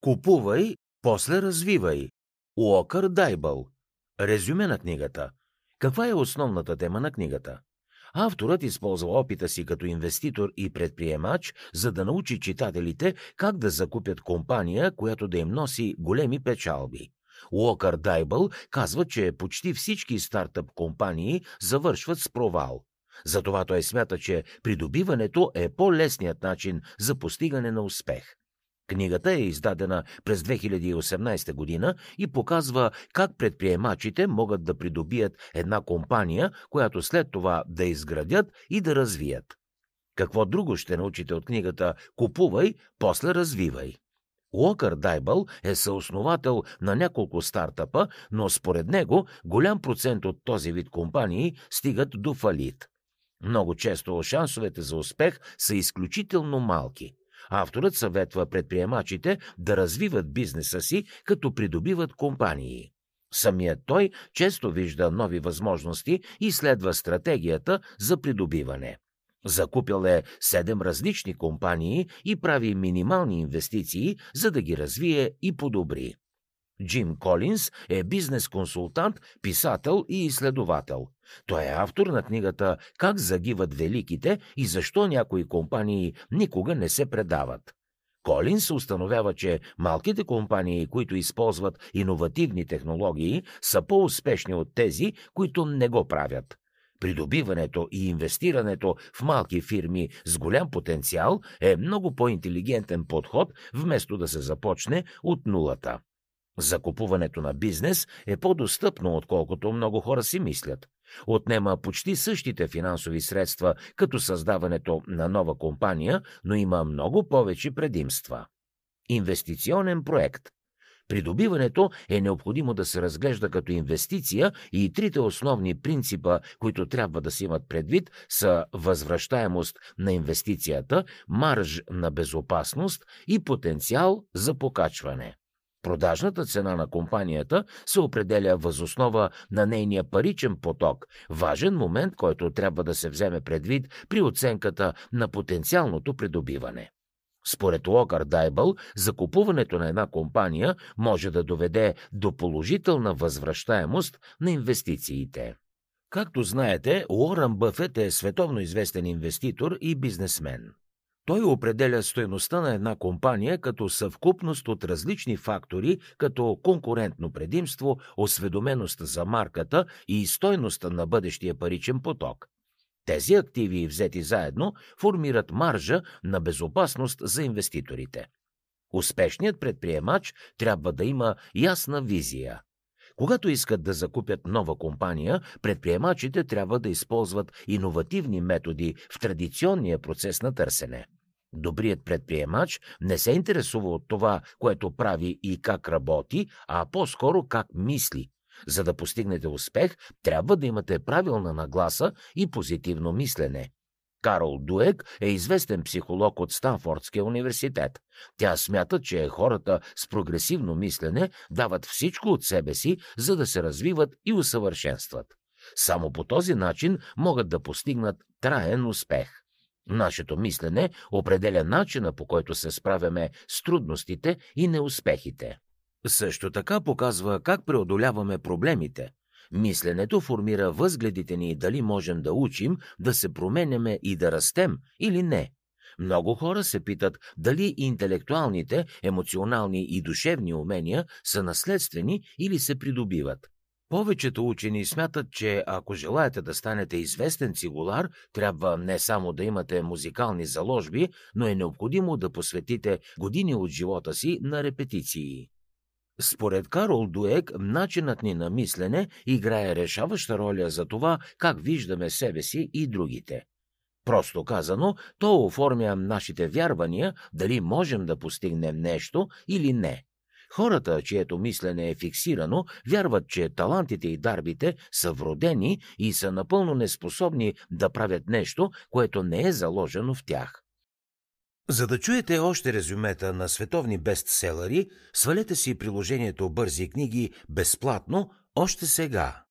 Купувай, после развивай. Уокър Дайбъл. Резюме на книгата. Каква е основната тема на книгата? Авторът използва опита си като инвеститор и предприемач, за да научи читателите как да закупят компания, която да им носи големи печалби. Уокър Дайбъл казва, че почти всички стартъп компании завършват с провал. Затова той смята, че придобиването е по-лесният начин за постигане на успех. Книгата е издадена през 2018 година и показва как предприемачите могат да придобият една компания, която след това да изградят и да развият. Какво друго ще научите от книгата Купувай, после развивай. Уокър Дайбъл е съосновател на няколко стартъпа, но според него голям процент от този вид компании стигат до фалит. Много често шансовете за успех са изключително малки. Авторът съветва предприемачите да развиват бизнеса си, като придобиват компании. Самият той често вижда нови възможности и следва стратегията за придобиване. Закупил е седем различни компании и прави минимални инвестиции, за да ги развие и подобри. Джим Колинс е бизнес-консултант, писател и изследовател. Той е автор на книгата Как загиват великите и защо някои компании никога не се предават. Колинс установява, че малките компании, които използват иновативни технологии, са по-успешни от тези, които не го правят. Придобиването и инвестирането в малки фирми с голям потенциал е много по-интелигентен подход, вместо да се започне от нулата. Закупуването на бизнес е по-достъпно, отколкото много хора си мислят. Отнема почти същите финансови средства, като създаването на нова компания, но има много повече предимства. Инвестиционен проект. Придобиването е необходимо да се разглежда като инвестиция и трите основни принципа, които трябва да се имат предвид, са възвръщаемост на инвестицията, марж на безопасност и потенциал за покачване. Продажната цена на компанията се определя възоснова на нейния паричен поток, важен момент, който трябва да се вземе предвид при оценката на потенциалното придобиване. Според Локър Дайбъл, закупуването на една компания може да доведе до положителна възвръщаемост на инвестициите. Както знаете, Уорън Бъфет е световно известен инвеститор и бизнесмен. Той определя стоеността на една компания като съвкупност от различни фактори, като конкурентно предимство, осведоменост за марката и стойността на бъдещия паричен поток. Тези активи, взети заедно, формират маржа на безопасност за инвеститорите. Успешният предприемач трябва да има ясна визия. Когато искат да закупят нова компания, предприемачите трябва да използват иновативни методи в традиционния процес на търсене. Добрият предприемач не се интересува от това, което прави и как работи, а по-скоро как мисли. За да постигнете успех, трябва да имате правилна нагласа и позитивно мислене. Карл Дуек е известен психолог от Станфордския университет. Тя смята, че хората с прогресивно мислене дават всичко от себе си, за да се развиват и усъвършенстват. Само по този начин могат да постигнат траен успех. Нашето мислене определя начина по който се справяме с трудностите и неуспехите. Също така показва как преодоляваме проблемите. Мисленето формира възгледите ни дали можем да учим, да се променяме и да растем или не. Много хора се питат дали интелектуалните, емоционални и душевни умения са наследствени или се придобиват. Повечето учени смятат, че ако желаете да станете известен цигулар, трябва не само да имате музикални заложби, но е необходимо да посветите години от живота си на репетиции. Според Карол Дуек, начинът ни на мислене играе решаваща роля за това как виждаме себе си и другите. Просто казано, то оформя нашите вярвания дали можем да постигнем нещо или не. Хората, чието мислене е фиксирано, вярват, че талантите и дарбите са вродени и са напълно неспособни да правят нещо, което не е заложено в тях. За да чуете още резюмета на световни бестселери, свалете си приложението Бързи книги безплатно още сега.